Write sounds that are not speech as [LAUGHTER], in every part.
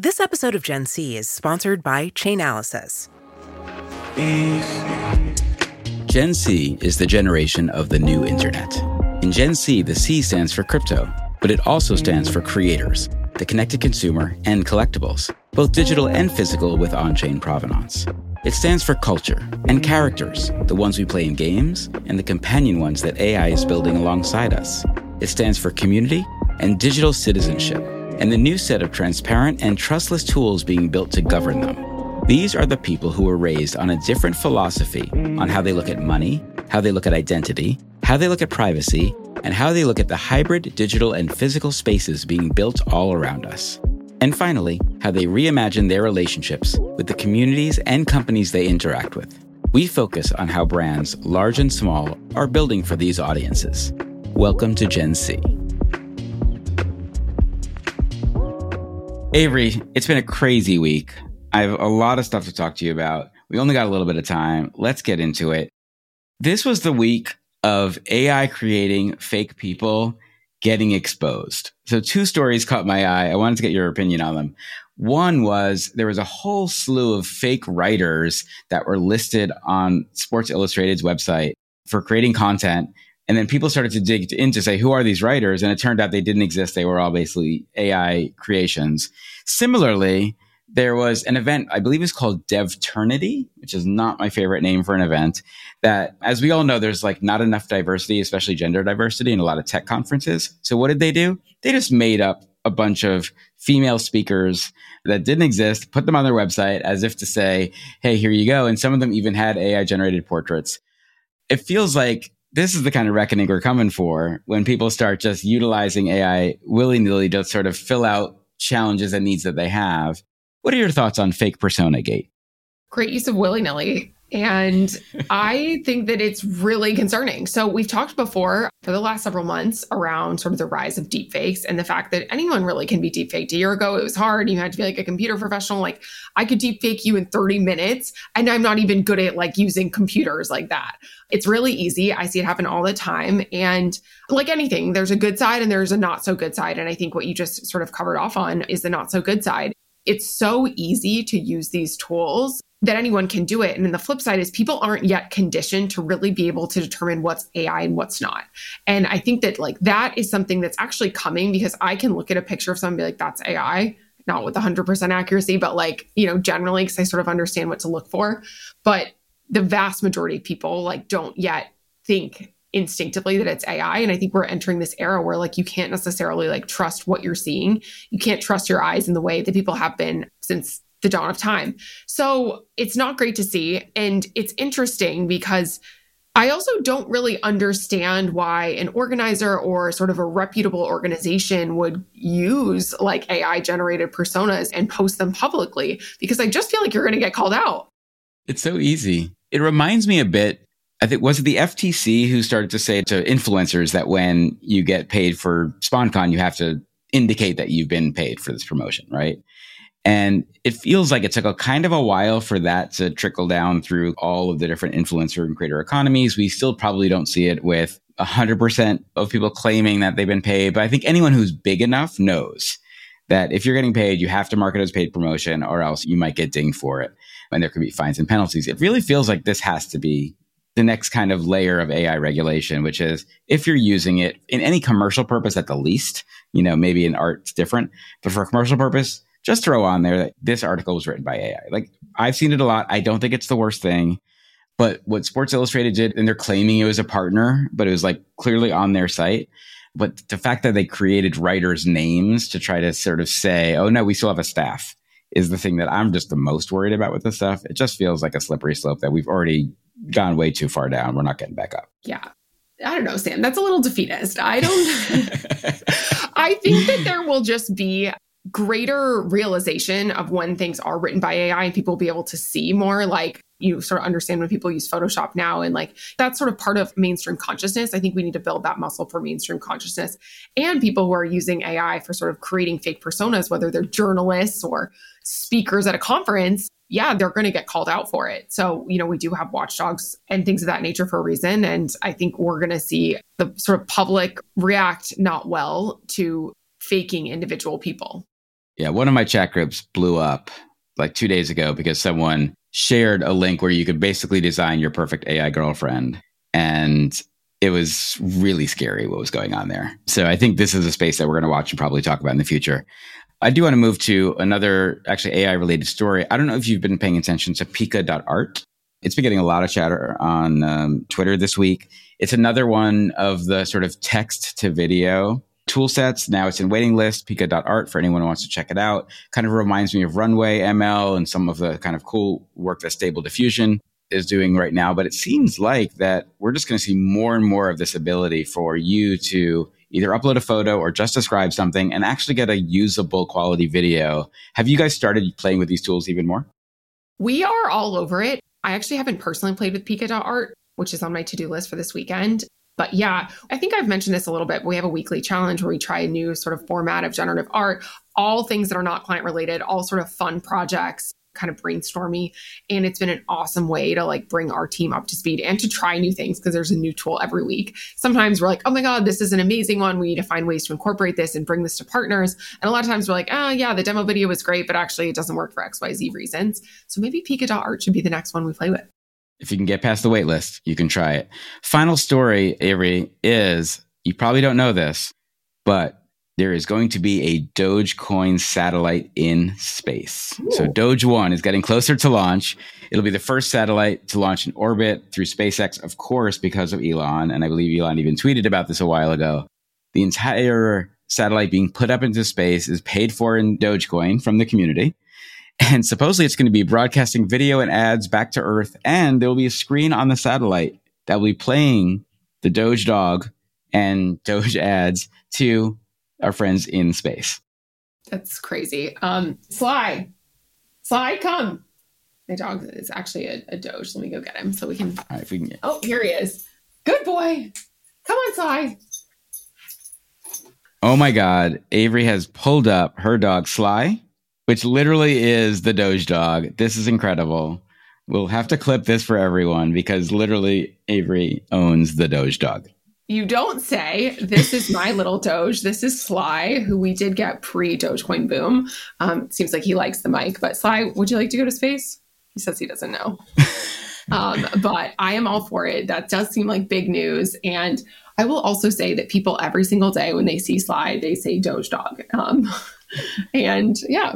This episode of Gen C is sponsored by Chainalysis. Gen C is the generation of the new internet. In Gen C, the C stands for crypto, but it also stands for creators, the connected consumer, and collectibles, both digital and physical with on chain provenance. It stands for culture and characters, the ones we play in games and the companion ones that AI is building alongside us. It stands for community and digital citizenship, and the new set of transparent and trustless tools being built to govern them. These are the people who were raised on a different philosophy on how they look at money, how they look at identity, how they look at privacy, and how they look at the hybrid digital and physical spaces being built all around us. And finally, how they reimagine their relationships with the communities and companies they interact with. We focus on how brands, large and small, are building for these audiences. Welcome to Gen C. Avery, it's been a crazy week. I have a lot of stuff to talk to you about. We only got a little bit of time. Let's get into it. This was the week of AI creating fake people getting exposed. So two stories caught my eye. I wanted to get your opinion on them. One was there was a whole slew of fake writers that were listed on Sports Illustrated's website for creating content. And then people started to dig in to say, who are these writers? And it turned out they didn't exist. They were all basically AI creations. Similarly, there was an event, I believe it's called DevTernity, which is not my favorite name for an event. That, as we all know, there's like not enough diversity, especially gender diversity in a lot of tech conferences. So what did they do? They just made up a bunch of female speakers that didn't exist, put them on their website as if to say, hey, here you go. And some of them even had AI generated portraits. It feels like this is the kind of reckoning we're coming for when people start just utilizing AI willy nilly to sort of fill out challenges and needs that they have. What are your thoughts on fake persona gate? Great use of willy nilly. And [LAUGHS] I think that it's really concerning. So, we've talked before for the last several months around sort of the rise of deepfakes and the fact that anyone really can be deepfaked. A year ago, it was hard. You had to be like a computer professional. Like, I could deepfake you in 30 minutes, and I'm not even good at like using computers like that. It's really easy. I see it happen all the time. And like anything, there's a good side and there's a not so good side. And I think what you just sort of covered off on is the not so good side it's so easy to use these tools that anyone can do it. And then the flip side is people aren't yet conditioned to really be able to determine what's AI and what's not. And I think that like that is something that's actually coming because I can look at a picture of someone be like, that's AI, not with 100% accuracy, but like, you know, generally, because I sort of understand what to look for. But the vast majority of people like don't yet think instinctively that it's AI. And I think we're entering this era where like you can't necessarily like trust what you're seeing. You can't trust your eyes in the way that people have been since the dawn of time. So it's not great to see. And it's interesting because I also don't really understand why an organizer or sort of a reputable organization would use like AI generated personas and post them publicly because I just feel like you're going to get called out. It's so easy. It reminds me a bit I think was it the FTC who started to say to influencers that when you get paid for SponCon, you have to indicate that you've been paid for this promotion, right? And it feels like it took a kind of a while for that to trickle down through all of the different influencer and creator economies. We still probably don't see it with 100% of people claiming that they've been paid. But I think anyone who's big enough knows that if you're getting paid, you have to market as paid promotion or else you might get dinged for it. And there could be fines and penalties. It really feels like this has to be the next kind of layer of AI regulation, which is if you're using it in any commercial purpose at the least, you know, maybe in art it's different, but for a commercial purpose, just throw on there that this article was written by AI. Like I've seen it a lot. I don't think it's the worst thing. But what Sports Illustrated did, and they're claiming it was a partner, but it was like clearly on their site. But the fact that they created writers' names to try to sort of say, oh no, we still have a staff is the thing that I'm just the most worried about with this stuff. It just feels like a slippery slope that we've already gone way too far down. We're not getting back up. Yeah. I don't know, Sam. That's a little defeatist. I don't. [LAUGHS] [LAUGHS] I think that there will just be greater realization of when things are written by AI and people will be able to see more like you sort of understand when people use Photoshop now. And like that's sort of part of mainstream consciousness. I think we need to build that muscle for mainstream consciousness and people who are using AI for sort of creating fake personas, whether they're journalists or speakers at a conference. Yeah, they're going to get called out for it. So, you know, we do have watchdogs and things of that nature for a reason. And I think we're going to see the sort of public react not well to faking individual people. Yeah, one of my chat groups blew up like two days ago because someone shared a link where you could basically design your perfect AI girlfriend. And it was really scary what was going on there. So I think this is a space that we're going to watch and probably talk about in the future. I do want to move to another actually AI related story. I don't know if you've been paying attention to Pika.art. It's been getting a lot of chatter on um, Twitter this week. It's another one of the sort of text to video tool sets. Now it's in waiting list, pika.art for anyone who wants to check it out. Kind of reminds me of Runway ML and some of the kind of cool work that Stable Diffusion is doing right now. But it seems like that we're just going to see more and more of this ability for you to either upload a photo or just describe something and actually get a usable quality video. Have you guys started playing with these tools even more? We are all over it. I actually haven't personally played with Pika.art, which is on my to do list for this weekend. But yeah, I think I've mentioned this a little bit. We have a weekly challenge where we try a new sort of format of generative art, all things that are not client related, all sort of fun projects, kind of brainstormy. And it's been an awesome way to like bring our team up to speed and to try new things because there's a new tool every week. Sometimes we're like, oh my God, this is an amazing one. We need to find ways to incorporate this and bring this to partners. And a lot of times we're like, oh yeah, the demo video was great, but actually it doesn't work for XYZ reasons. So maybe Pika.art should be the next one we play with. If you can get past the wait list, you can try it. Final story, Avery, is you probably don't know this, but there is going to be a Dogecoin satellite in space. Ooh. So Doge 1 is getting closer to launch. It'll be the first satellite to launch in orbit through SpaceX, of course, because of Elon. And I believe Elon even tweeted about this a while ago. The entire satellite being put up into space is paid for in Dogecoin from the community. And supposedly it's going to be broadcasting video and ads back to Earth. And there will be a screen on the satellite that will be playing the Doge dog and [LAUGHS] Doge ads to our friends in space. That's crazy. Um, Sly, Sly, come. My dog is actually a, a Doge. Let me go get him so we can. All right, if we can get. Oh, here he is. Good boy. Come on, Sly. Oh my God. Avery has pulled up her dog, Sly which literally is the Doge dog. This is incredible. We'll have to clip this for everyone because literally Avery owns the Doge dog. You don't say. This is my little Doge. This is Sly, who we did get pre Dogecoin boom. Um, seems like he likes the mic. But Sly, would you like to go to space? He says he doesn't know. [LAUGHS] um, but I am all for it. That does seem like big news. And I will also say that people every single day when they see Sly, they say Doge dog. Um, [LAUGHS] and yeah,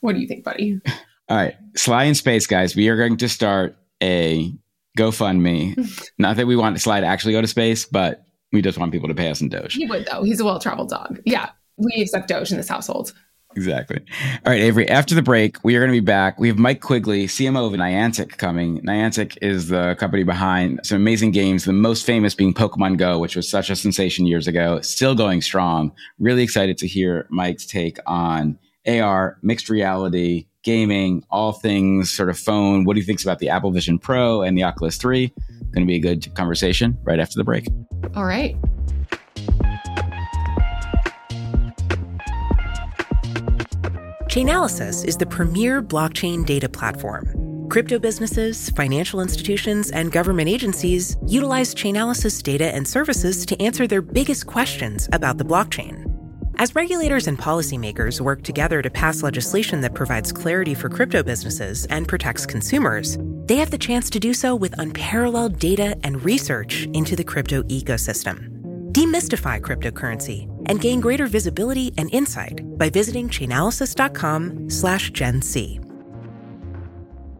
what do you think, buddy? All right. Sly in space, guys. We are going to start a GoFundMe. [LAUGHS] Not that we want Sly to actually go to space, but we just want people to pay us in Doge. He would, though. He's a well traveled dog. Yeah. We accept Doge in this household. Exactly. All right, Avery, after the break, we are going to be back. We have Mike Quigley, CMO of Niantic, coming. Niantic is the company behind some amazing games, the most famous being Pokemon Go, which was such a sensation years ago, still going strong. Really excited to hear Mike's take on AR, mixed reality, gaming, all things sort of phone. What do you think about the Apple Vision Pro and the Oculus 3? Going to be a good conversation right after the break. All right. Chainalysis is the premier blockchain data platform. Crypto businesses, financial institutions, and government agencies utilize Chainalysis data and services to answer their biggest questions about the blockchain. As regulators and policymakers work together to pass legislation that provides clarity for crypto businesses and protects consumers, they have the chance to do so with unparalleled data and research into the crypto ecosystem. Demystify cryptocurrency and gain greater visibility and insight by visiting chainalysis.com slash Gen C.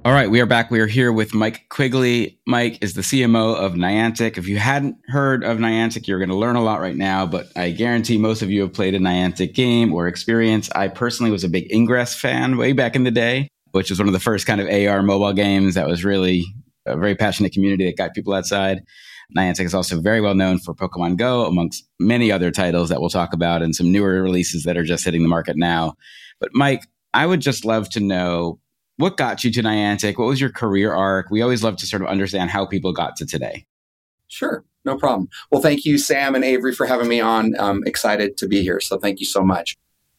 All right, we are back. We are here with Mike Quigley. Mike is the CMO of Niantic. If you hadn't heard of Niantic, you're going to learn a lot right now, but I guarantee most of you have played a Niantic game or experience. I personally was a big Ingress fan way back in the day, which was one of the first kind of AR mobile games that was really a very passionate community that got people outside. Niantic is also very well known for Pokemon Go, amongst many other titles that we'll talk about and some newer releases that are just hitting the market now. But Mike, I would just love to know what got you to Niantic? What was your career arc? We always love to sort of understand how people got to today. Sure, no problem. Well, thank you, Sam and Avery, for having me on. I'm excited to be here. So thank you so much.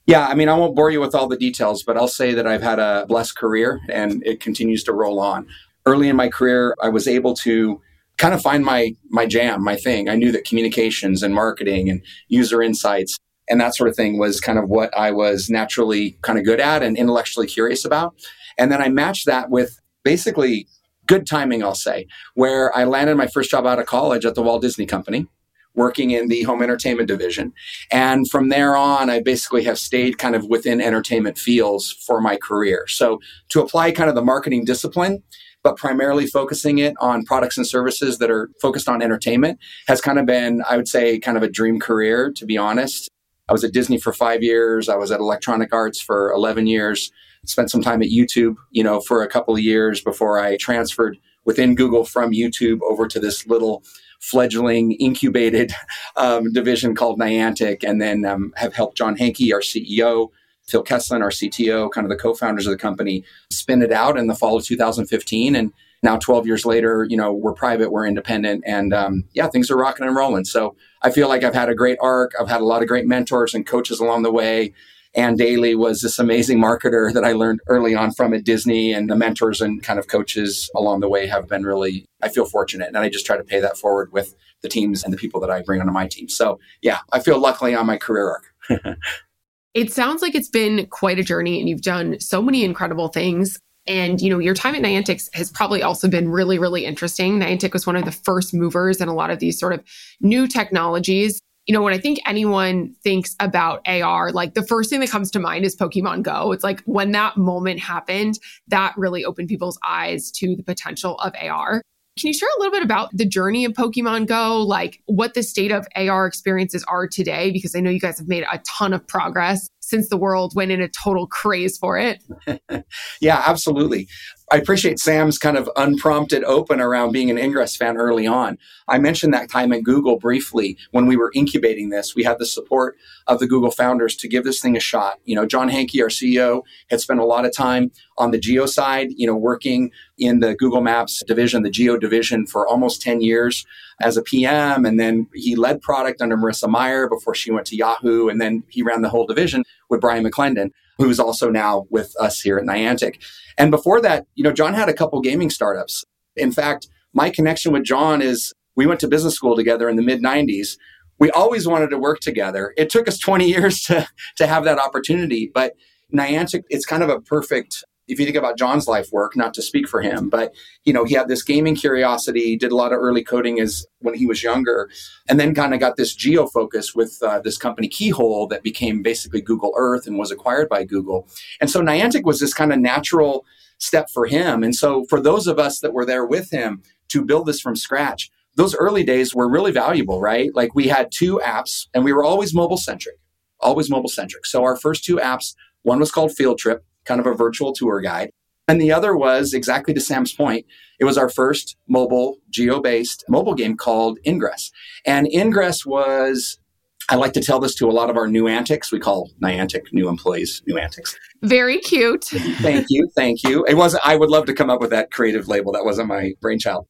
Yeah, I mean, I won't bore you with all the details, but I'll say that I've had a blessed career and it continues to roll on. Early in my career, I was able to kind of find my my jam, my thing. I knew that communications and marketing and user insights and that sort of thing was kind of what I was naturally kind of good at and intellectually curious about. And then I matched that with basically good timing, I'll say, where I landed my first job out of college at the Walt Disney Company working in the home entertainment division. And from there on, I basically have stayed kind of within entertainment fields for my career. So to apply kind of the marketing discipline, but primarily focusing it on products and services that are focused on entertainment has kind of been, I would say, kind of a dream career, to be honest. I was at Disney for five years. I was at Electronic Arts for 11 years. Spent some time at YouTube, you know, for a couple of years before I transferred within Google from YouTube over to this little fledgling incubated [LAUGHS] um, division called Niantic, and then um, have helped John Hanke, our CEO, Phil Keslin, our CTO, kind of the co-founders of the company, spin it out in the fall of 2015. And now 12 years later, you know, we're private, we're independent, and um, yeah, things are rocking and rolling. So I feel like I've had a great arc. I've had a lot of great mentors and coaches along the way. Ann Daly was this amazing marketer that I learned early on from at Disney, and the mentors and kind of coaches along the way have been really, I feel fortunate. And I just try to pay that forward with the teams and the people that I bring onto my team. So, yeah, I feel luckily on my career arc. [LAUGHS] It sounds like it's been quite a journey and you've done so many incredible things. And, you know, your time at Niantic has probably also been really, really interesting. Niantic was one of the first movers in a lot of these sort of new technologies. You know, when I think anyone thinks about AR, like the first thing that comes to mind is Pokemon Go. It's like when that moment happened, that really opened people's eyes to the potential of AR. Can you share a little bit about the journey of Pokemon Go, like what the state of AR experiences are today? Because I know you guys have made a ton of progress since the world went in a total craze for it. [LAUGHS] yeah, absolutely. I appreciate Sam's kind of unprompted open around being an Ingress fan early on. I mentioned that time at Google briefly when we were incubating this. We had the support of the Google founders to give this thing a shot. You know, John Hanke, our CEO, had spent a lot of time on the geo side, you know, working in the Google Maps division, the geo division for almost 10 years as a PM. And then he led product under Marissa Mayer before she went to Yahoo. And then he ran the whole division with Brian McClendon who's also now with us here at Niantic. And before that, you know, John had a couple gaming startups. In fact, my connection with John is we went to business school together in the mid 90s. We always wanted to work together. It took us 20 years [LAUGHS] to, to have that opportunity, but Niantic, it's kind of a perfect if you think about John's life work, not to speak for him, but you know, he had this gaming curiosity, did a lot of early coding as when he was younger, and then kind of got this geo focus with uh, this company Keyhole that became basically Google Earth and was acquired by Google. And so Niantic was this kind of natural step for him. And so for those of us that were there with him to build this from scratch, those early days were really valuable, right? Like we had two apps and we were always mobile centric, always mobile centric. So our first two apps, one was called Field Trip kind of a virtual tour guide. And the other was exactly to Sam's point. It was our first mobile, geo based mobile game called Ingress. And Ingress was, I like to tell this to a lot of our new antics. We call Niantic new employees new antics. Very cute. thank you. Thank you. It was, I would love to come up with that creative label. That wasn't my brainchild.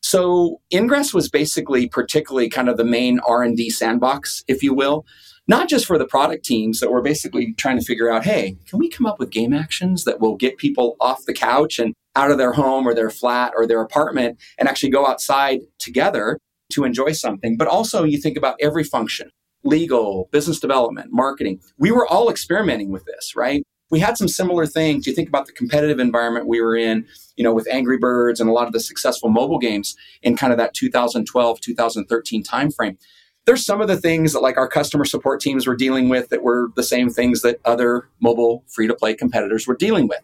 So Ingress was basically particularly kind of the main R&D sandbox, if you will not just for the product teams that were basically trying to figure out, hey, can we come up with game actions that will get people off the couch and out of their home or their flat or their apartment and actually go outside together to enjoy something? But also, you think about every function legal, business development, marketing. We were all experimenting with this, right? We had some similar things. You think about the competitive environment we were in, you know, with Angry Birds and a lot of the successful mobile games in kind of that 2012, 2013 timeframe there's some of the things that like our customer support teams were dealing with that were the same things that other mobile free to play competitors were dealing with.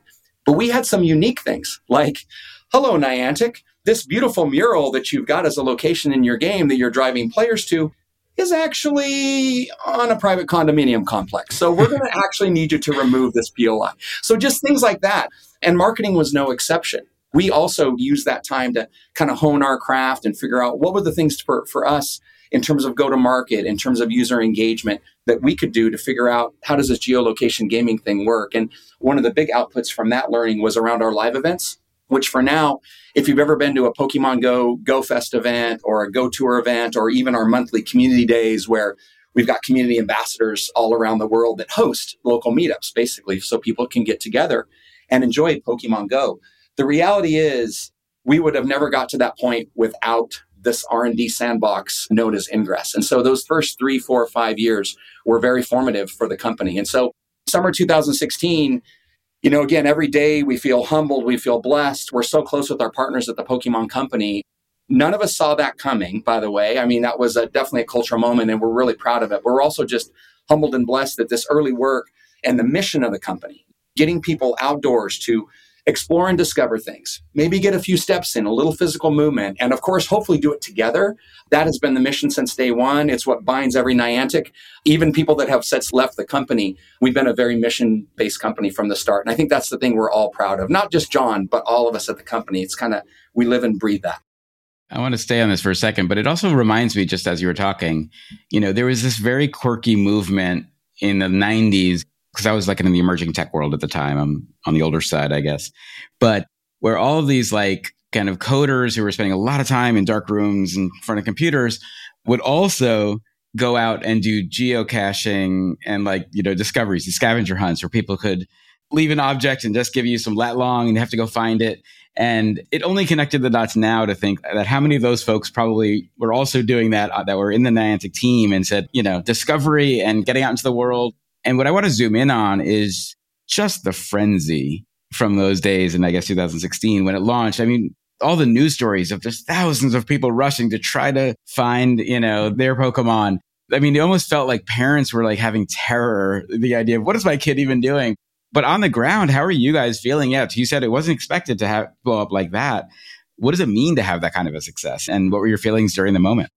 But we had some unique things like, hello, Niantic, this beautiful mural that you've got as a location in your game that you're driving players to is actually on a private condominium complex. So we're going [LAUGHS] to actually need you to remove this POI. So just things like that. And marketing was no exception. We also used that time to kind of hone our craft and figure out what were the things for, for us in terms of go to market, in terms of user engagement that we could do to figure out how does this geolocation gaming thing work. And one of the big outputs from that learning was around our live events, which for now, if you've ever been to a Pokemon Go Go Fest event or a Go Tour event or even our monthly community days where we've got community ambassadors all around the world that host local meetups basically so people can get together and enjoy Pokemon Go. The reality is we would have never got to that point without this r&d sandbox known as ingress. And so those first three four five years were very formative for the company. And so summer 2016 you know again every day we feel humbled we feel blessed. We're so close with our partners at the pokemon company. None of us saw that coming by the way. I mean that was a, definitely a cultural moment and we're really proud of it. We're also just humbled and blessed that this early work and the mission of the company getting people outdoors to explore and discover things. Maybe get a few steps in, a little physical movement, and of course, hopefully do it together. That has been the mission since day one. It's what binds every Niantic. Even people that have since left the company, we've been a very mission based company from the start. And I think that's the thing we're all proud of. Not just John, but all of us at the company. It's kind of, we live and breathe that. I want to stay on this for a second, but it also reminds me, just as you were talking, you know, there was this very quirky movement in the 90s because I was like in the emerging tech world at the time. I'm on the older side, I guess. But where all of these like kind of coders who were spending a lot of time in dark rooms in front of computers would also go out and do geocaching and like, you know, discoveries, the scavenger hunts where people could leave an object and just give you some lat long and you have to go find it. And it only connected the dots now to think that how many of those folks probably were also doing that, uh, that were in the Niantic team and said, you know, discovery and getting out into the world and what I want to zoom in on is just the frenzy from those days in, I guess, 2016 when it launched. I mean, all the news stories of just thousands of people rushing to try to find, you know, their Pokemon. I mean, it almost felt like parents were like having terror, the idea of what is my kid even doing? But on the ground, how are you guys feeling? Yeah, you said it wasn't expected to have blow up like that. What does it mean to have that kind of a success? And what were your feelings during the moment?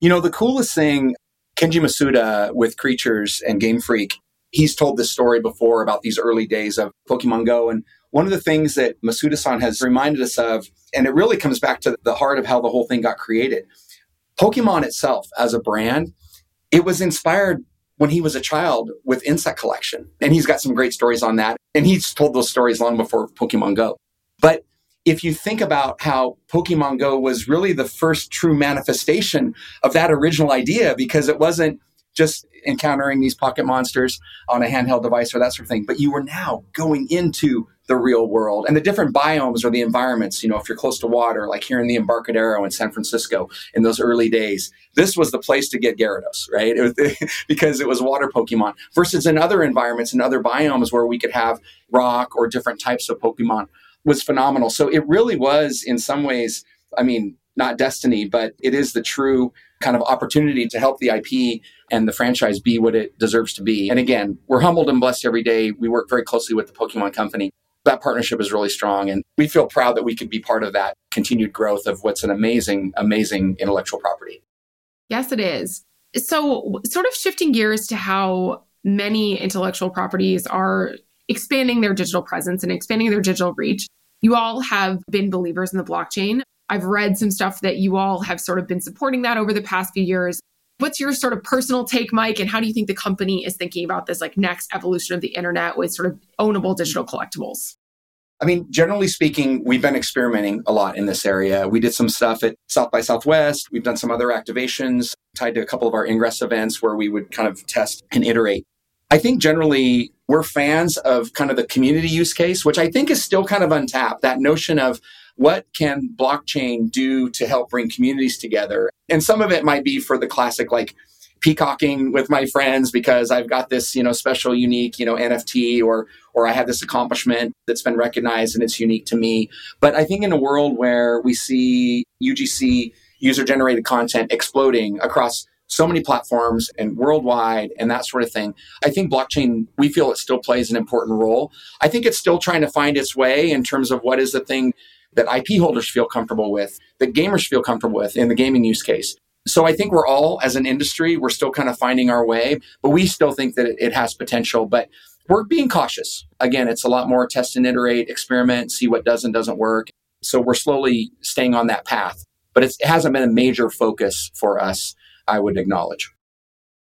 You know, the coolest thing Kenji Masuda with Creatures and Game Freak, he's told this story before about these early days of Pokemon Go. And one of the things that Masuda san has reminded us of, and it really comes back to the heart of how the whole thing got created Pokemon itself as a brand, it was inspired when he was a child with insect collection. And he's got some great stories on that. And he's told those stories long before Pokemon Go. But if you think about how Pokemon Go was really the first true manifestation of that original idea, because it wasn't just encountering these pocket monsters on a handheld device or that sort of thing, but you were now going into the real world and the different biomes or the environments. You know, if you're close to water, like here in the Embarcadero in San Francisco in those early days, this was the place to get Gyarados, right? [LAUGHS] It was, because it was water Pokemon versus in other environments and other biomes where we could have rock or different types of Pokemon was phenomenal. So it really was, in some ways, I mean, not destiny, but it is the true kind of opportunity to help the IP and the franchise be what it deserves to be. And again, we're humbled and blessed every day. We work very closely with the Pokemon Company. That partnership is really strong, and we feel proud that we could be part of that continued growth of what's an amazing, amazing intellectual property. Yes, it is. So, sort of shifting gears to how many intellectual properties are expanding their digital presence and expanding their digital reach. You all have been believers in the blockchain. I've read some stuff that you all have sort of been supporting that over the past few years. What's your sort of personal take, Mike? And how do you think the company is thinking about this like next evolution of the internet with sort of ownable digital collectibles? I mean, generally speaking, we've been experimenting a lot in this area. We did some stuff at South by Southwest. We've done some other activations tied to a couple of our Ingress events where we would kind of test and iterate. I think generally we're fans of kind of the community use case, which I think is still kind of untapped. That notion of what can blockchain do to help bring communities together? And some of it might be for the classic, like peacocking with my friends because I've got this, you know, special, unique, you know, NFT or or I have this accomplishment that's been recognized and it's unique to me. But I think in a world where we see UGC user generated content exploding across so many platforms and worldwide and that sort of thing. I think blockchain, we feel it still plays an important role. I think it's still trying to find its way in terms of what is the thing that IP holders feel comfortable with, that gamers feel comfortable with in the gaming use case. So I think we're all, as an industry, we're still kind of finding our way, but we still think that it, has potential. But we're being cautious. Again, it's a lot more test and iterate, experiment, see what does and doesn't work. So we're slowly staying on that path. But it hasn't been a major focus for us I would acknowledge.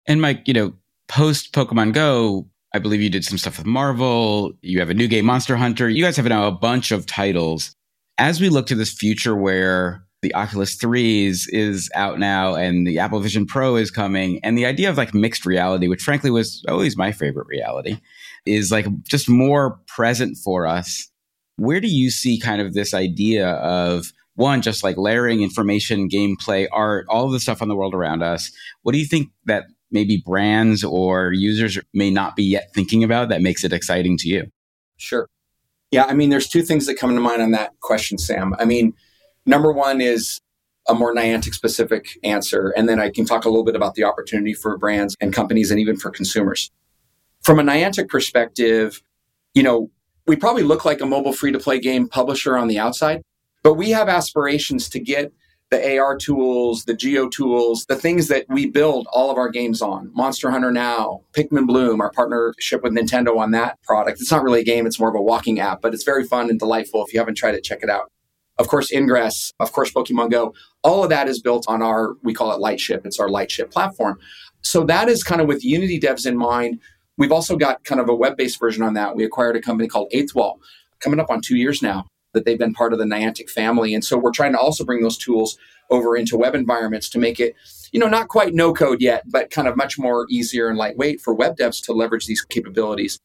And Mike, you know, post Pokemon Go, I believe you did some stuff with Marvel. You have a new game, Monster Hunter. You guys have now a bunch of titles. As we look to this future where the Oculus 3s is out now and the Apple Vision Pro is coming, and the idea of like mixed reality, which frankly was always my favorite reality, is like just more present for us. Where do you see kind of this idea of one, just like layering information, gameplay, art, all of the stuff on the world around us. What do you think that maybe brands or users may not be yet thinking about that makes it exciting to you? Sure. Yeah, I mean, there's two things that come to mind on that question, Sam. I mean, number one is a more Niantic specific answer, and then I can talk a little bit about the opportunity for brands and companies and even for consumers. From a Niantic perspective, you know, we probably look like a mobile free to play game publisher on the outside, but we have aspirations to get the AR tools, the Geo tools, the things that we build all of our games on. Monster Hunter Now, Pikmin Bloom, our partnership with Nintendo on that product. It's not really a game, it's more of a walking app, but it's very fun and delightful. If you haven't tried it, check it out. Of course, Ingress, of course, Pokemon Go. All of that is built on our, we call it Lightship. It's our Lightship platform. So that is kind of with Unity devs in mind. We've also got kind of a web based version on that. We acquired a company called 8th Wall, coming up on two years now that they've been part of the Niantic family. And so we're trying to also bring those tools over into web environments to make it, you know, not quite no code yet, but kind of much more easier and lightweight for web devs to leverage these capabilities.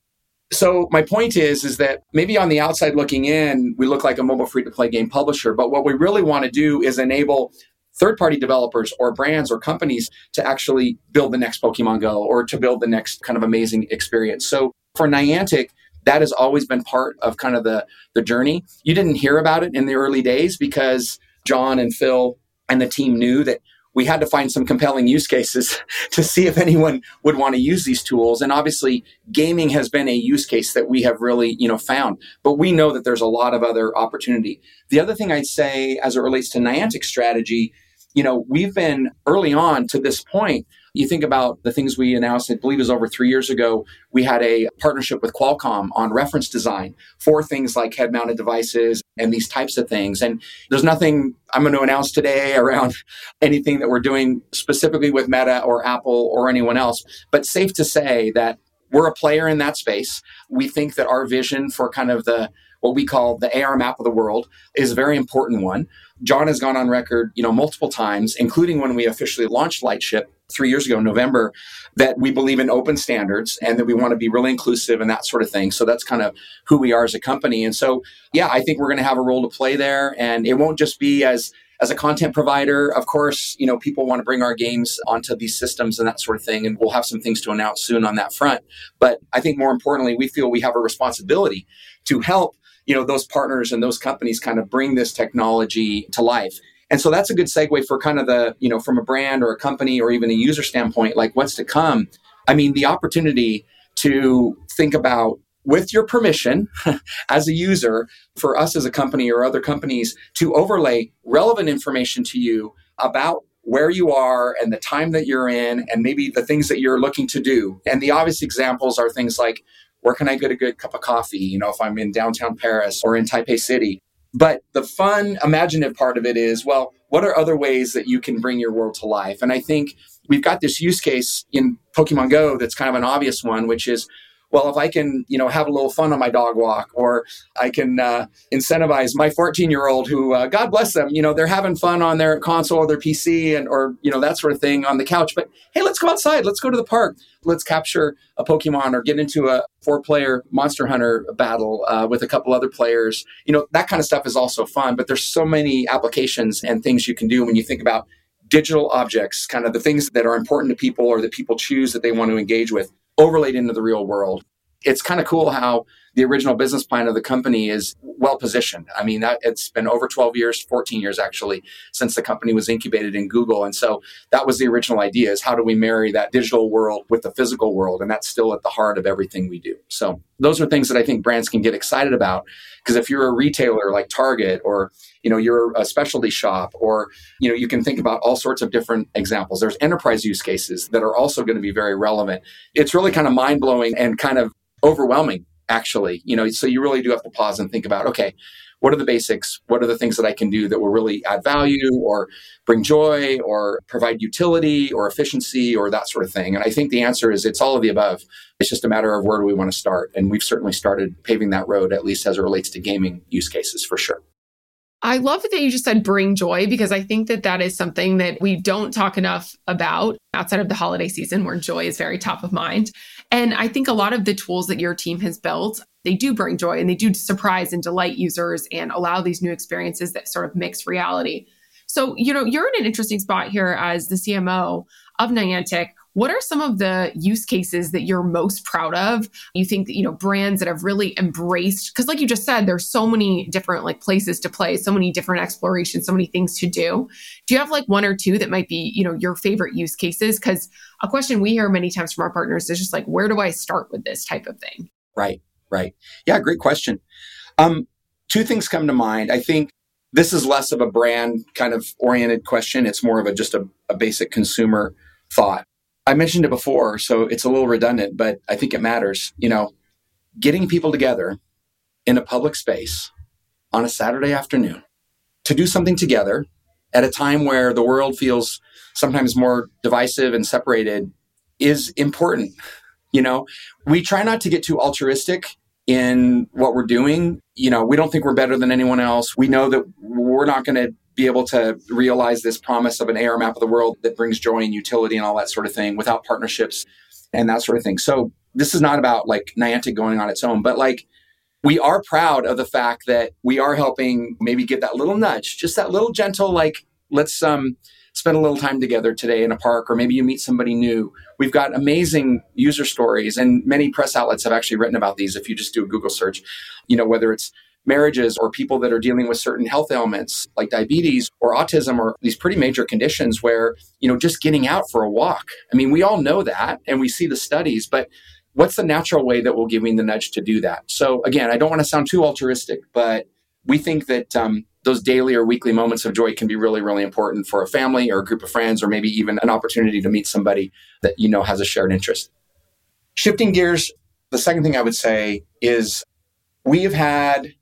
So my point is, is that maybe on the outside looking in, we look like a mobile free to play game publisher, but what we really want to do is enable third party developers or brands or companies to actually build the next Pokemon Go or to build the next kind of amazing experience. So for Niantic, that has always been part of kind of the the journey. You didn't hear about it in the early days because John and Phil and the team knew that we had to find some compelling use cases [LAUGHS] to see if anyone would want to use these tools. And obviously gaming has been a use case that we have really you know found. But we know that there's a lot of other opportunity. The other thing i'd say as it relates to niantic strategy you know we've been early on to this point you think about the things we announced, I believe it was over three years ago, we had a partnership with Qualcomm on reference design for things like head mounted devices and these types of things. And there's nothing I'm going to announce today [LAUGHS] around anything that we're doing specifically with Meta or Apple or anyone else. But safe to say that we're a player in that space. We think that our vision for kind of the what we call the AR map of the world is a very important one. John has gone on record, you know, multiple times, including when we officially launched Lightship three years ago in November, that we believe in open standards and that we want to be really inclusive and that sort of thing. So that's kind of who we are as a company. And so, yeah, I think we're going to have a role to play there. And it won't just be as as a content provider, of course, you know, people want to bring our games onto these systems and that sort of thing. And we'll have some things to announce soon on that front. But I think more importantly, we feel we have a responsibility to help you know those partners and those companies kind of bring this technology to life and so that's a good segue for kind of the you know from a brand or a company or even a user standpoint like what's to come i mean the opportunity to think about with your permission [LAUGHS] as a user for us as a company or other companies to overlay relevant information to you about where you are and the time that you're in and maybe the things that you're looking to do and the obvious examples are things like where can I get a good cup of coffee? You know, if I'm in downtown Paris or in Taipei City. But the fun, imaginative part of it is, well, what are other ways that you can bring your world to life? And I think we've got this use case in Pokemon Go that's kind of an obvious one, which is well, if I can, you know, have a little fun on my dog walk, or I can uh, incentivize my 14 year old who, uh, God bless them, you know, they're having fun on their console or their PC and, or, you know, that sort of thing on the couch. But hey, let's go outside. Let's go to the park. Let's capture a Pokemon or get into a four player Monster Hunter battle uh, with a couple other players. You know, that kind of stuff is also fun, but there's so many applications and things you can do when you think about digital objects, kind of the things that are important to people or that people choose that they want to engage with overlaid into the real world. It's kind of cool how the original business plan of the company is well positioned. I mean, that it's been over 12 years, 14 years actually, since the company was incubated in Google. And so that was the original idea is how do we marry that digital world with the physical world? And that's still at the heart of everything we do. So those are things that I think brands can get excited about. Because if you're a retailer like Target or you know you're a specialty shop or you know you can think about all sorts of different examples there's enterprise use cases that are also going to be very relevant it's really kind of mind-blowing and kind of overwhelming actually you know so you really do have to pause and think about okay what are the basics? What are the things that i can do that will really add value or bring joy or provide utility or efficiency or that sort of thing? And i think the answer is it's all of the above. It's just a matter of where do we want to start. And we've certainly started paving that road at least as it relates to gaming use cases for sure. I love that you just said bring joy because I think that that is something that we don't talk enough about outside of the holiday season where joy is very top of mind. And I think a lot of the tools that your team has built, they do bring joy and they do surprise and delight users and allow these new experiences that sort of mix reality. So, you know, you're in an interesting spot here as the CMO of Niantic. What are some of the use cases that you're most proud of? You think that, you know, brands that have really embraced, because like you just said, there's so many different like places to play, so many different explorations, so many things to do. Do you have like one or two that might be, you know, your favorite use cases? Because a question we hear many times from our partners is just like, where do I start with this type of thing? Right, right. Yeah, great question. Um, two things come to mind. I think this is less of a brand kind of oriented question. It's more of a just a, a basic consumer thought. I mentioned it before, so it's a little redundant, but I think it matters. You know, getting people together in a public space on a Saturday afternoon to do something together at a time where the world feels sometimes more divisive and separated is important. You know, we try not to get too altruistic in what we're doing. You know, we don't think we're better than anyone else. We know that we're not going to be able to realize this promise of an AR map of the world that brings joy and utility and all that sort of thing without partnerships and that sort of thing. So this is not about like Niantic going on its own, but like we are proud of the fact that we are helping maybe give that little nudge, just that little gentle like let's um spend a little time together today in a park or maybe you meet somebody new. We've got amazing user stories and many press outlets have actually written about these if you just do a Google search, you know whether it's marriages or people that are dealing with certain health ailments like diabetes or autism or these pretty major conditions where, you know, just getting out for a walk. I mean, we all know that and we see the studies, but what's the natural way that will give me the nudge to do that? So again, I don't want to sound too altruistic, but we think that um, those daily or weekly moments of joy can be really, really important for a family or a group of friends, or maybe even an opportunity to meet somebody that you know has a shared interest. Shifting gears, the second thing I would say is we have had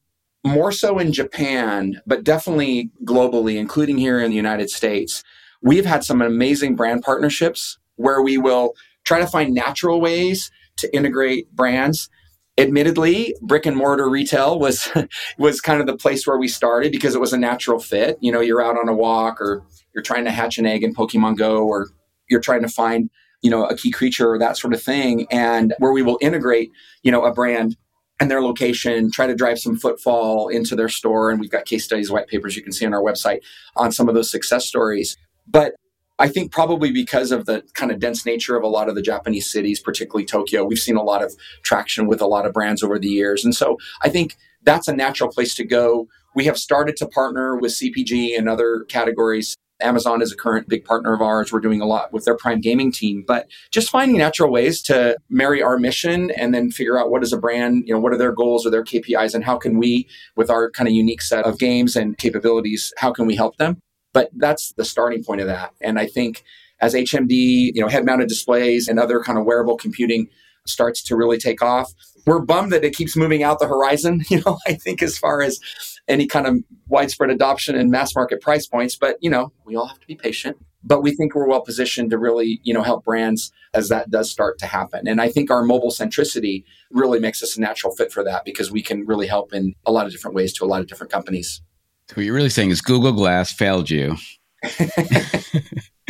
more so in Japan, but definitely globally, including here in the United States, we've had some amazing brand partnerships where we will try to find natural ways to integrate brands. Admittedly, brick and mortar retail was [LAUGHS] was kind of the place where we started because it was a natural fit. You know, you're out on a walk or you're trying to hatch an egg in Pokemon Go or you're trying to find, you know, a key creature or that sort of thing and where we will integrate, you know, a brand and their location, try to drive some footfall into their store. And we've got case studies, white papers you can see on our website on some of those success stories. But I think probably because of the kind of dense nature of a lot of the Japanese cities, particularly Tokyo, we've seen a lot of traction with a lot of brands over the years. And so I think that's a natural place to go. We have started to partner with CPG and other categories Amazon is a current big partner of ours. We're doing a lot with their Prime Gaming team, but just finding natural ways to marry our mission and then figure out what is a brand, you know, what are their goals or their KPIs and how can we, with our kind of unique set of games and capabilities, how can we help them? But that's the starting point of that. And I think as HMD, you know, head mounted displays and other kind of wearable computing starts to really take off, we're bummed that it keeps moving out the horizon, [LAUGHS] you know, I think as far as any kind of widespread adoption and mass market price points. But, you know, we all have to be patient. But we think we're well positioned to really, you know, help brands as that does start to happen. And I think our mobile centricity really makes us a natural fit for that because we can really help in a lot of different ways to a lot of different companies. So what you're really saying is Google Glass failed you. [LAUGHS]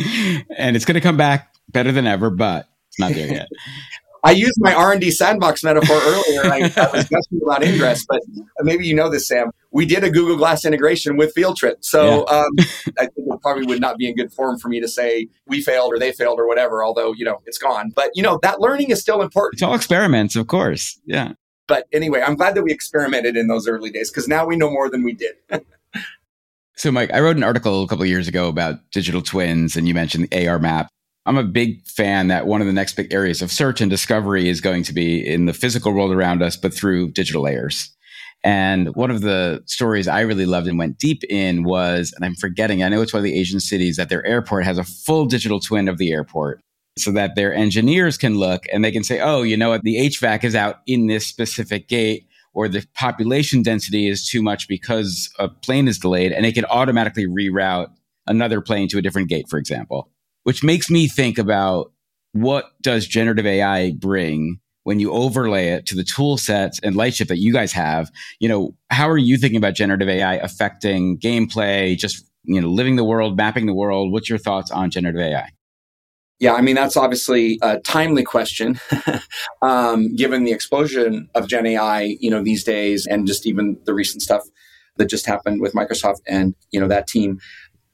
[LAUGHS] and it's going to come back better than ever, but it's not there yet. [LAUGHS] I used my R and D sandbox metaphor earlier. I, I was guessing about Ingress, but maybe you know this, Sam. We did a Google Glass integration with Fieldtrip, so yeah. um, I think it probably would not be in good form for me to say we failed or they failed or whatever. Although you know it's gone, but you know that learning is still important. It's all experiments, of course. Yeah. But anyway, I'm glad that we experimented in those early days because now we know more than we did. [LAUGHS] so, Mike, I wrote an article a couple years ago about digital twins, and you mentioned the AR map. I'm a big fan that one of the next big areas of search and discovery is going to be in the physical world around us, but through digital layers. And one of the stories I really loved and went deep in was, and I'm forgetting, I know it's one of the Asian cities that their airport has a full digital twin of the airport so that their engineers can look and they can say, oh, you know what, the HVAC is out in this specific gate or the population density is too much because a plane is delayed and it can automatically reroute another plane to a different gate, for example which makes me think about what does generative AI bring when you overlay it to the tool sets and lightship that you guys have? You know how are you thinking about generative ai affecting gameplay just you know living the world mapping the world? What's your thoughts on generative ai yeah, I mean, that's obviously a timely question, [LAUGHS] um, given the explosion of Gen AI, you know, these days, and just even the recent stuff that just happened with Microsoft and, you know, that team.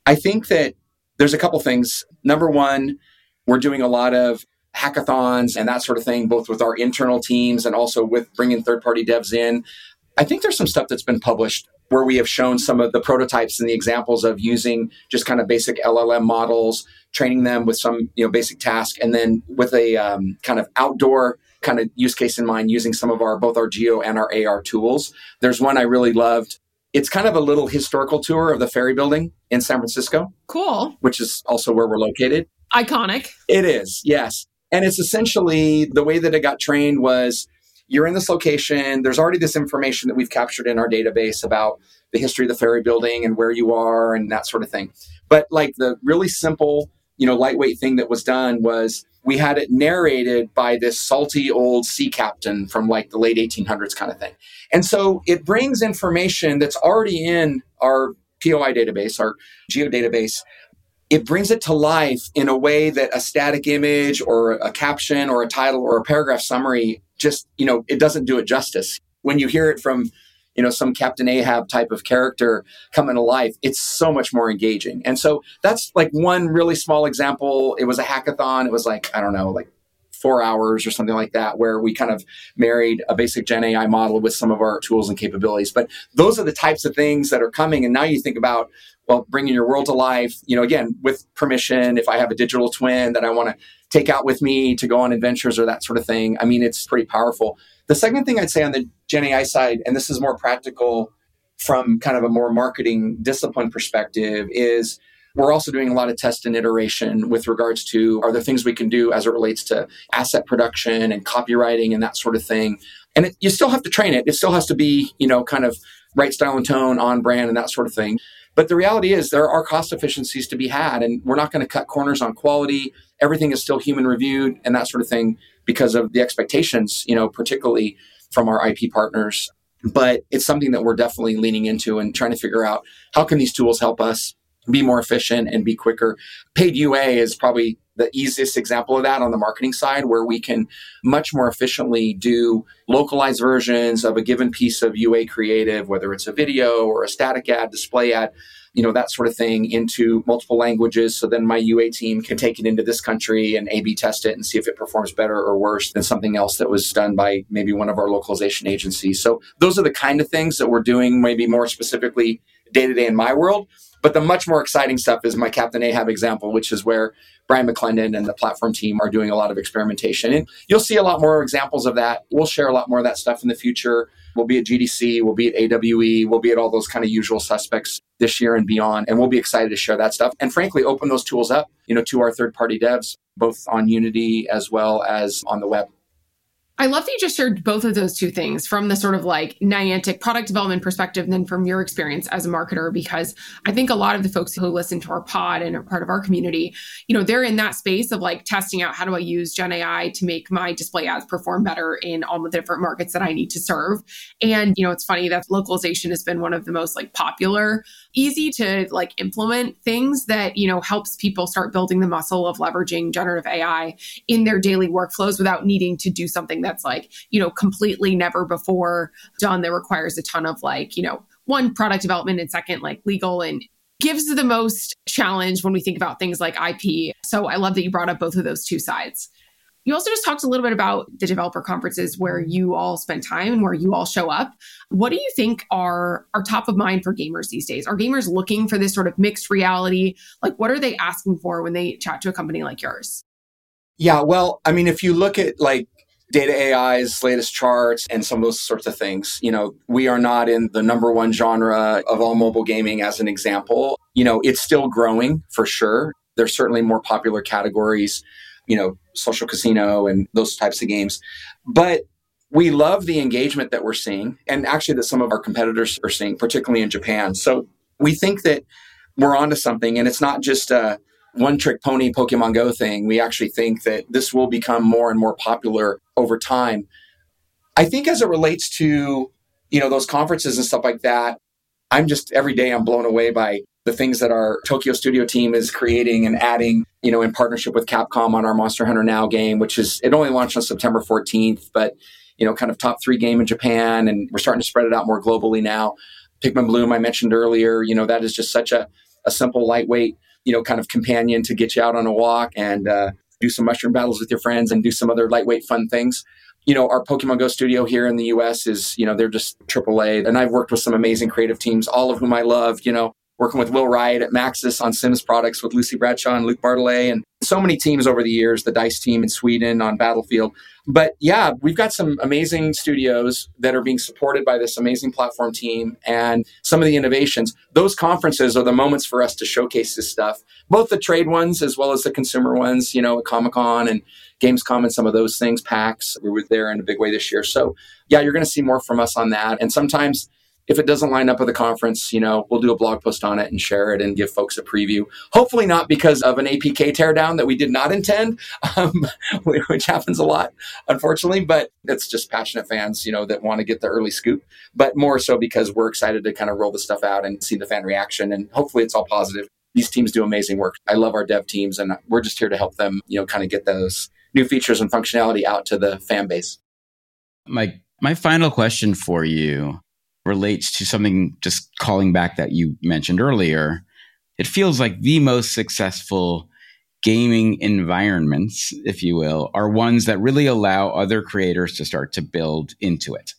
I think that there's a couple things. Number one, we're doing a lot of hackathons and that sort of thing, both with our internal teams and also with bringing third party devs in. I think there's some stuff that's been published where we have shown some of the prototypes and the examples of using just kind of basic LLM models, training them with some you know basic task, and then with a um, kind of outdoor kind of use case in mind, using some of our both our geo and our AR tools. There's one I really loved it's kind of a little historical tour of the ferry building in San Francisco. Cool. Which is also where we're located. Iconic. It is, yes. And it's essentially the way that it got trained was you're in this location, there's already this information that we've captured in our database about the history of the ferry building and where you are and that sort of thing. But like the really simple, you know, lightweight thing that was done was we had it narrated by this salty old sea captain from like the late 1800s kind of thing. And so it brings information that's already in our POI database, our geo database. It brings it to life in a way that a static image or a caption or a title or a paragraph summary just, you know, it doesn't do it justice. When you hear it from you know, some Captain Ahab type of character coming to life, it's so much more engaging. And so that's like one really small example. It was a hackathon. It was like, I don't know, like four hours or something like that, where we kind of married a basic Gen AI model with some of our tools and capabilities. But those are the types of things that are coming. And now you think about, well, bringing your world to life, you know, again, with permission, if I have a digital twin that I want to take out with me to go on adventures or that sort of thing, I mean, it's pretty powerful. The second thing I'd say on the Gen AI side, and this is more practical from kind of a more marketing discipline perspective, is we're also doing a lot of test and iteration with regards to are there things we can do as it relates to asset production and copywriting and that sort of thing. And it, you still have to train it. It still has to be, you know, kind of right style and tone, on brand, and that sort of thing. But the reality is there are cost efficiencies to be had, and we're not going to cut corners on quality. Everything is still human reviewed and that sort of thing because of the expectations, you know, particularly from our IP partners. But it's something that we're definitely leaning into and trying to figure out how can these tools help us be more efficient and be quicker. Paid UA is probably the easiest example of that on the marketing side, where we can much more efficiently do localized versions of a given piece of UA creative, whether it's a video or a static ad, display ad, you know, that sort of thing into multiple languages. So then my UA team can take it into this country and A B test it and see if it performs better or worse than something else that was done by maybe one of our localization agencies. So those are the kind of things that we're doing, maybe more specifically day to day in my world. But the much more exciting stuff is my Captain Ahab example, which is where Brian McClendon and the platform team are doing a lot of experimentation. And you'll see a lot more examples of that. We'll share a lot more of that stuff in the future. We'll be at GDC, we'll be at AWE, we'll be at all those kind of usual suspects this year and beyond. And we'll be excited to share that stuff and frankly open those tools up, you know, to our third party devs, both on Unity as well as on the web. I love that you just shared both of those two things from the sort of like Niantic product development perspective and then from your experience as a marketer, because I think a lot of the folks who listen to our pod and are part of our community, you know, they're in that space of like testing out how do I use Gen AI to make my display ads perform better in all the different markets that I need to serve. And, you know, it's funny that localization has been one of the most like popular, easy to like implement things that, you know, helps people start building the muscle of leveraging generative AI in their daily workflows without needing to do something that's like, you know, completely never before done that requires a ton of like, you know, one product development and second like legal and gives the most challenge when we think about things like IP. So I love that you brought up both of those two sides. You also just talked a little bit about the developer conferences where you all spend time and where you all show up. What do you think are are top of mind for gamers these days? Are gamers looking for this sort of mixed reality? Like what are they asking for when they chat to a company like yours? Yeah, well, I mean, if you look at like data AI's latest charts and some of those sorts of things. You know, we are not in the number one genre of all mobile gaming as an example. You know, it's still growing for sure. There's certainly more popular categories, you know, social casino and those types of games. But we love the engagement that we're seeing and actually that some of our competitors are seeing, particularly in Japan. So we think that we're onto something and it's not just a one trick pony Pokemon Go thing. We actually think that this will become more and more popular over time. I think as it relates to, you know, those conferences and stuff like that, I'm just every day I'm blown away by the things that our Tokyo studio team is creating and adding, you know, in partnership with Capcom on our Monster Hunter Now game, which is it only launched on September 14th, but you know, kind of top three game in Japan, and we're starting to spread it out more globally now. Pikmin Bloom, I mentioned earlier, you know, that is just such a, a simple, lightweight you know, kind of companion to get you out on a walk and uh, do some mushroom battles with your friends and do some other lightweight fun things. You know, our Pokemon Go studio here in the US is, you know, they're just AAA. And I've worked with some amazing creative teams, all of whom I love, you know, working with Will Wright at Maxis on Sims products with Lucy Bradshaw and Luke Bartlett and so many teams over the years, the DICE team in Sweden on Battlefield. But yeah, we've got some amazing studios that are being supported by this amazing platform team and some of the innovations. Those conferences are the moments for us to showcase this stuff, both the trade ones as well as the consumer ones, you know, Comic Con and Gamescom and some of those things, PAX. We were there in a big way this year. So yeah, you're going to see more from us on that. And sometimes if it doesn't line up with the conference, you know, we'll do a blog post on it and share it and give folks a preview. Hopefully, not because of an APK teardown that we did not intend, [LAUGHS] um, which happens a lot, unfortunately. But it's just passionate fans, you know, that want to get the early scoop. But more so because we're excited to kind of roll the stuff out and see the fan reaction, and hopefully, it's all positive. These teams do amazing work. I love our dev teams, and we're just here to help them, you know, kind of get those new features and functionality out to the fan base. My my final question for you relates to something just calling back that you mentioned earlier. It feels like the most successful gaming environments, if you will, are ones that really allow other creators to start to build into it.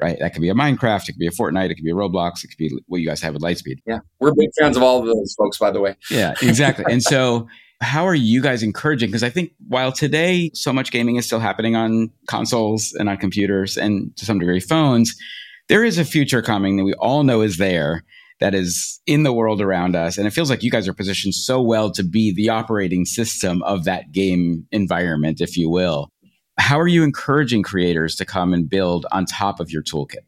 Right? That could be a Minecraft, it could be a Fortnite, it could be a Roblox, it could be what you guys have with Lightship. Yeah. We're big fans of all of those folks, by the way. Yeah, exactly. and so how are you guys encouraging? Because I think while today so much gaming is still happening on consoles and on computers and to some degree phones, there is a future coming that we all know is there that is in the world around us. And it feels like you guys are positioned so well to be the operating system of that game environment, if you will. How are you encouraging creators to come and build on top of your toolkit?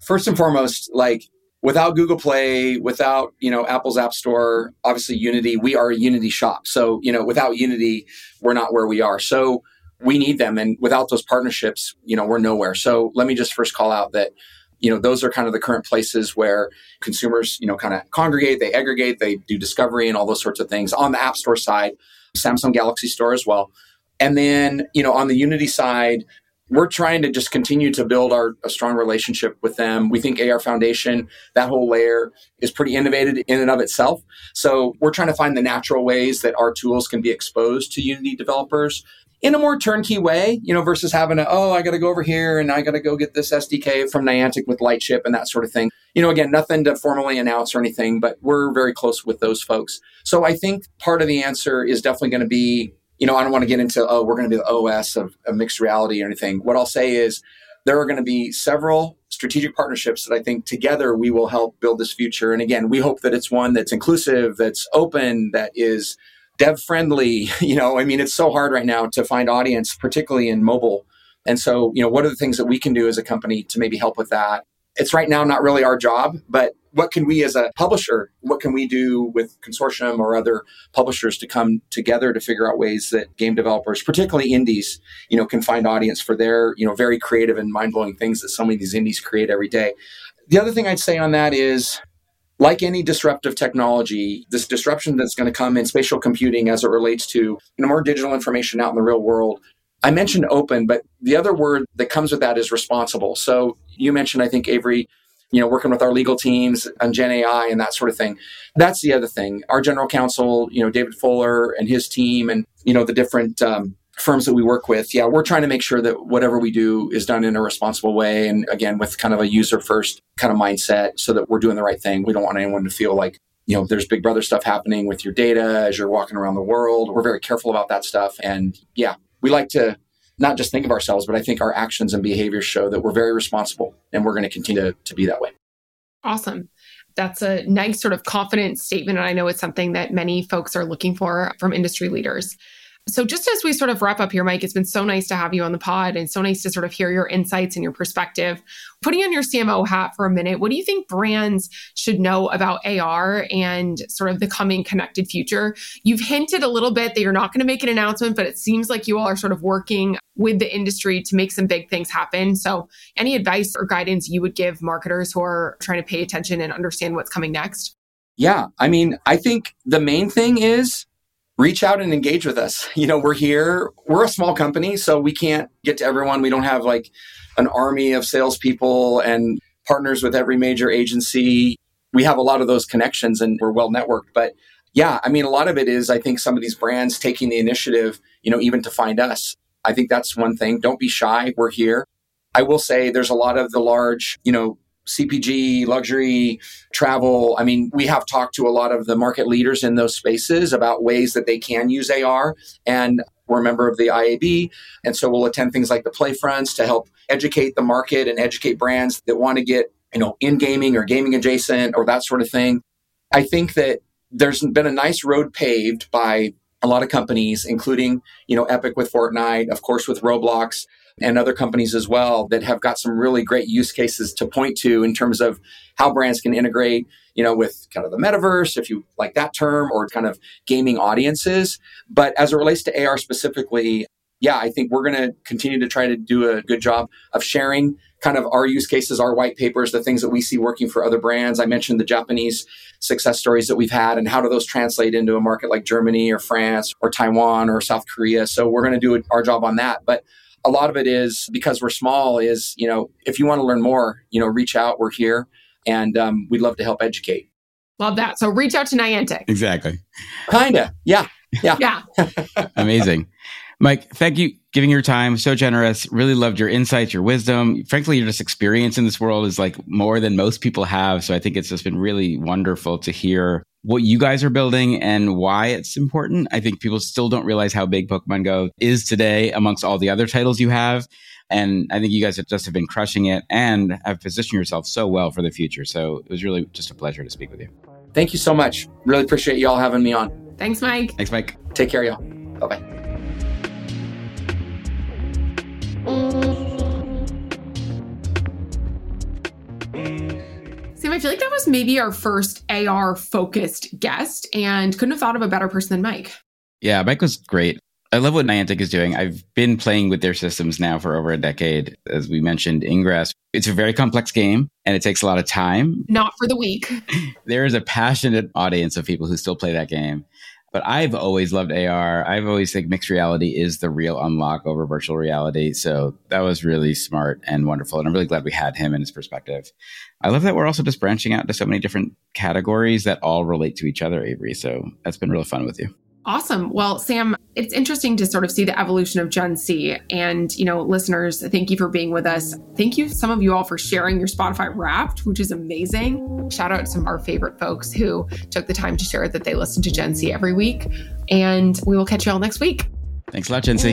First and foremost, like without Google Play, without, you know, Apple's App Store, obviously Unity, we are a Unity shop. So, you know, without Unity, we're not where we are. So we need them. And without those partnerships, you know, we're nowhere. So let me just first call out that, you know, those are kind of the current places where consumers, you know, kind of congregate, they aggregate, they do discovery and all those sorts of things on the App Store side, Samsung Galaxy Store as well. And then, you know, on the Unity side, we're trying to just continue to build our a strong relationship with them. We think AR Foundation, that whole layer is pretty innovative in and of itself. So we're trying to find the natural ways that our tools can be exposed to Unity developers in a more turnkey way, you know, versus having to, oh, I got to go over here and I got to go get this SDK from Niantic with Lightship and that sort of thing. You know, again, nothing to formally announce or anything, but we're very close with those folks. So I think part of the answer is definitely going to be, you know, I don't want to get into, oh, we're going to be the OS of, of mixed reality or anything. What I'll say is there are going to be several strategic partnerships that I think together we will help build this future. And again, we hope that it's one that's inclusive, that's open, that is dev friendly. [LAUGHS] You know, I mean, it's so hard right now to find audience, particularly in mobile. And so, you know, what are the things that we can do as a company to maybe help with that? It's right now not really our job, but what can we as a publisher, what can we do with consortium or other publishers to come together to figure out ways that game developers, particularly indies, you know, can find audience for their, you know, very creative and mind-blowing things that so many of these indies create every day. The other thing I'd say on that is like any disruptive technology, this disruption that's going to come in spatial computing as it relates to you know, more digital information out in the real world. I mentioned open, but the other word that comes with that is responsible. So you mentioned, I think, Avery, you know, working with our legal teams on Gen AI and that sort of thing. That's the other thing. Our general counsel, you know, David Fuller and his team, and you know, the different um, firms that we work with, yeah, we're trying to make sure that whatever we do is done in a responsible way. And again, with kind of a user first kind of mindset so that we're doing the right thing. We don't want anyone to feel like, you know, there's big brother stuff happening with your data as you're walking around the world. We're very careful about that stuff. And yeah, we like to not just think of ourselves, but I think our actions and behaviors show that we're very responsible and we're going to continue to, to be that way. Awesome. That's a nice sort of confident statement. And I know it's something that many folks are looking for from industry leaders. So, just as we sort of wrap up here, Mike, it's been so nice to have you on the pod and so nice to sort of hear your insights and your perspective. Putting on your CMO hat for a minute, what do you think brands should know about AR and sort of the coming connected future? You've hinted a little bit that you're not going to make an announcement, but it seems like you all are sort of working with the industry to make some big things happen. So, any advice or guidance you would give marketers who are trying to pay attention and understand what's coming next? Yeah, I mean, I think the main thing is reach out and engage with us. [LAUGHS] You know, we're here, we're a small company, so we can't get to everyone. We don't have like an army of salespeople and partners with every major agency. We have a lot of those connections and we're well networked. But yeah, I mean, a lot of it is, I think, some of these brands taking the initiative, you know, even to find us. I think that's one thing. Don't be shy. We're here. I will say there's a lot of the large, you know, CPG, luxury, travel. I mean, we have talked to a lot of the market leaders in those spaces about ways that they can use AR. And we're a member of the IAB. And so we'll attend things like the play fronts to help educate the market and educate brands that want to get, you know, in gaming or gaming adjacent or that sort of thing. I think that there's been a nice road paved by a lot of companies, including, you know, Epic with Fortnite, of course, with Roblox and other companies as well that have got some really great use cases to point to in terms of how brands can integrate, you know, with kind of the metaverse, if you like that term, or kind of gaming audiences. But as it relates to AR specifically, yeah, I think we're going to continue to try to do a good job of sharing kind of our use cases, our white papers, the things that we see working for other brands. I mentioned the Japanese success stories that we've had and how do those translate into a market like Germany or France or Taiwan or South Korea. So we're going to do our job on that. But a lot of it is because we're small is you know if you want to learn more you know reach out. We're here and um, we'd love to help educate. Love that. So reach out to niantic. Exactly. Kinda. Yeah. Yeah. Yeah. [LAUGHS] Amazing. Mike thank you giving your time. So generous. Really loved your insights your wisdom. Frankly your just experience in this world is like more than most people have. So i think it's just been really wonderful to hear what you guys are building and why it's important. I think people still don't realize how big Pokemon Go is today amongst all the other titles you have. And I think you guys have just have been crushing it and have positioned yourself so well for the future. So it was really just a pleasure to speak with you. Thank you so much. Really appreciate you all having me on. Thanks, Mike. Thanks, Mike. Take care, y'all. Bye bye. I feel like that was maybe our first AR focused guest and couldn't have thought of a better person than Mike. Yeah, Mike was great. I love what Niantic is doing. I've been playing with their systems now for over a decade. As we mentioned, Ingress. It's a very complex game and it takes a lot of time. Not for the weak. [LAUGHS] there is a passionate audience of people who still play that game. But I've always loved AR. I've always think mixed reality is the real unlock over virtual reality. So that was really smart and wonderful. And I'm really glad we had him and his perspective. I love that we're also just branching out to so many different categories that all relate to each other, Avery. So that's been really fun with you. Awesome. Well, Sam, it's interesting to sort of see the evolution of Gen C. And, you know, listeners, thank you for being with us. Thank you, some of you all, for sharing your Spotify wrapped, which is amazing. Shout out to some of our favorite folks who took the time to share that they listen to Gen C every week. And we will catch you all next week. Thanks a lot, Gen C.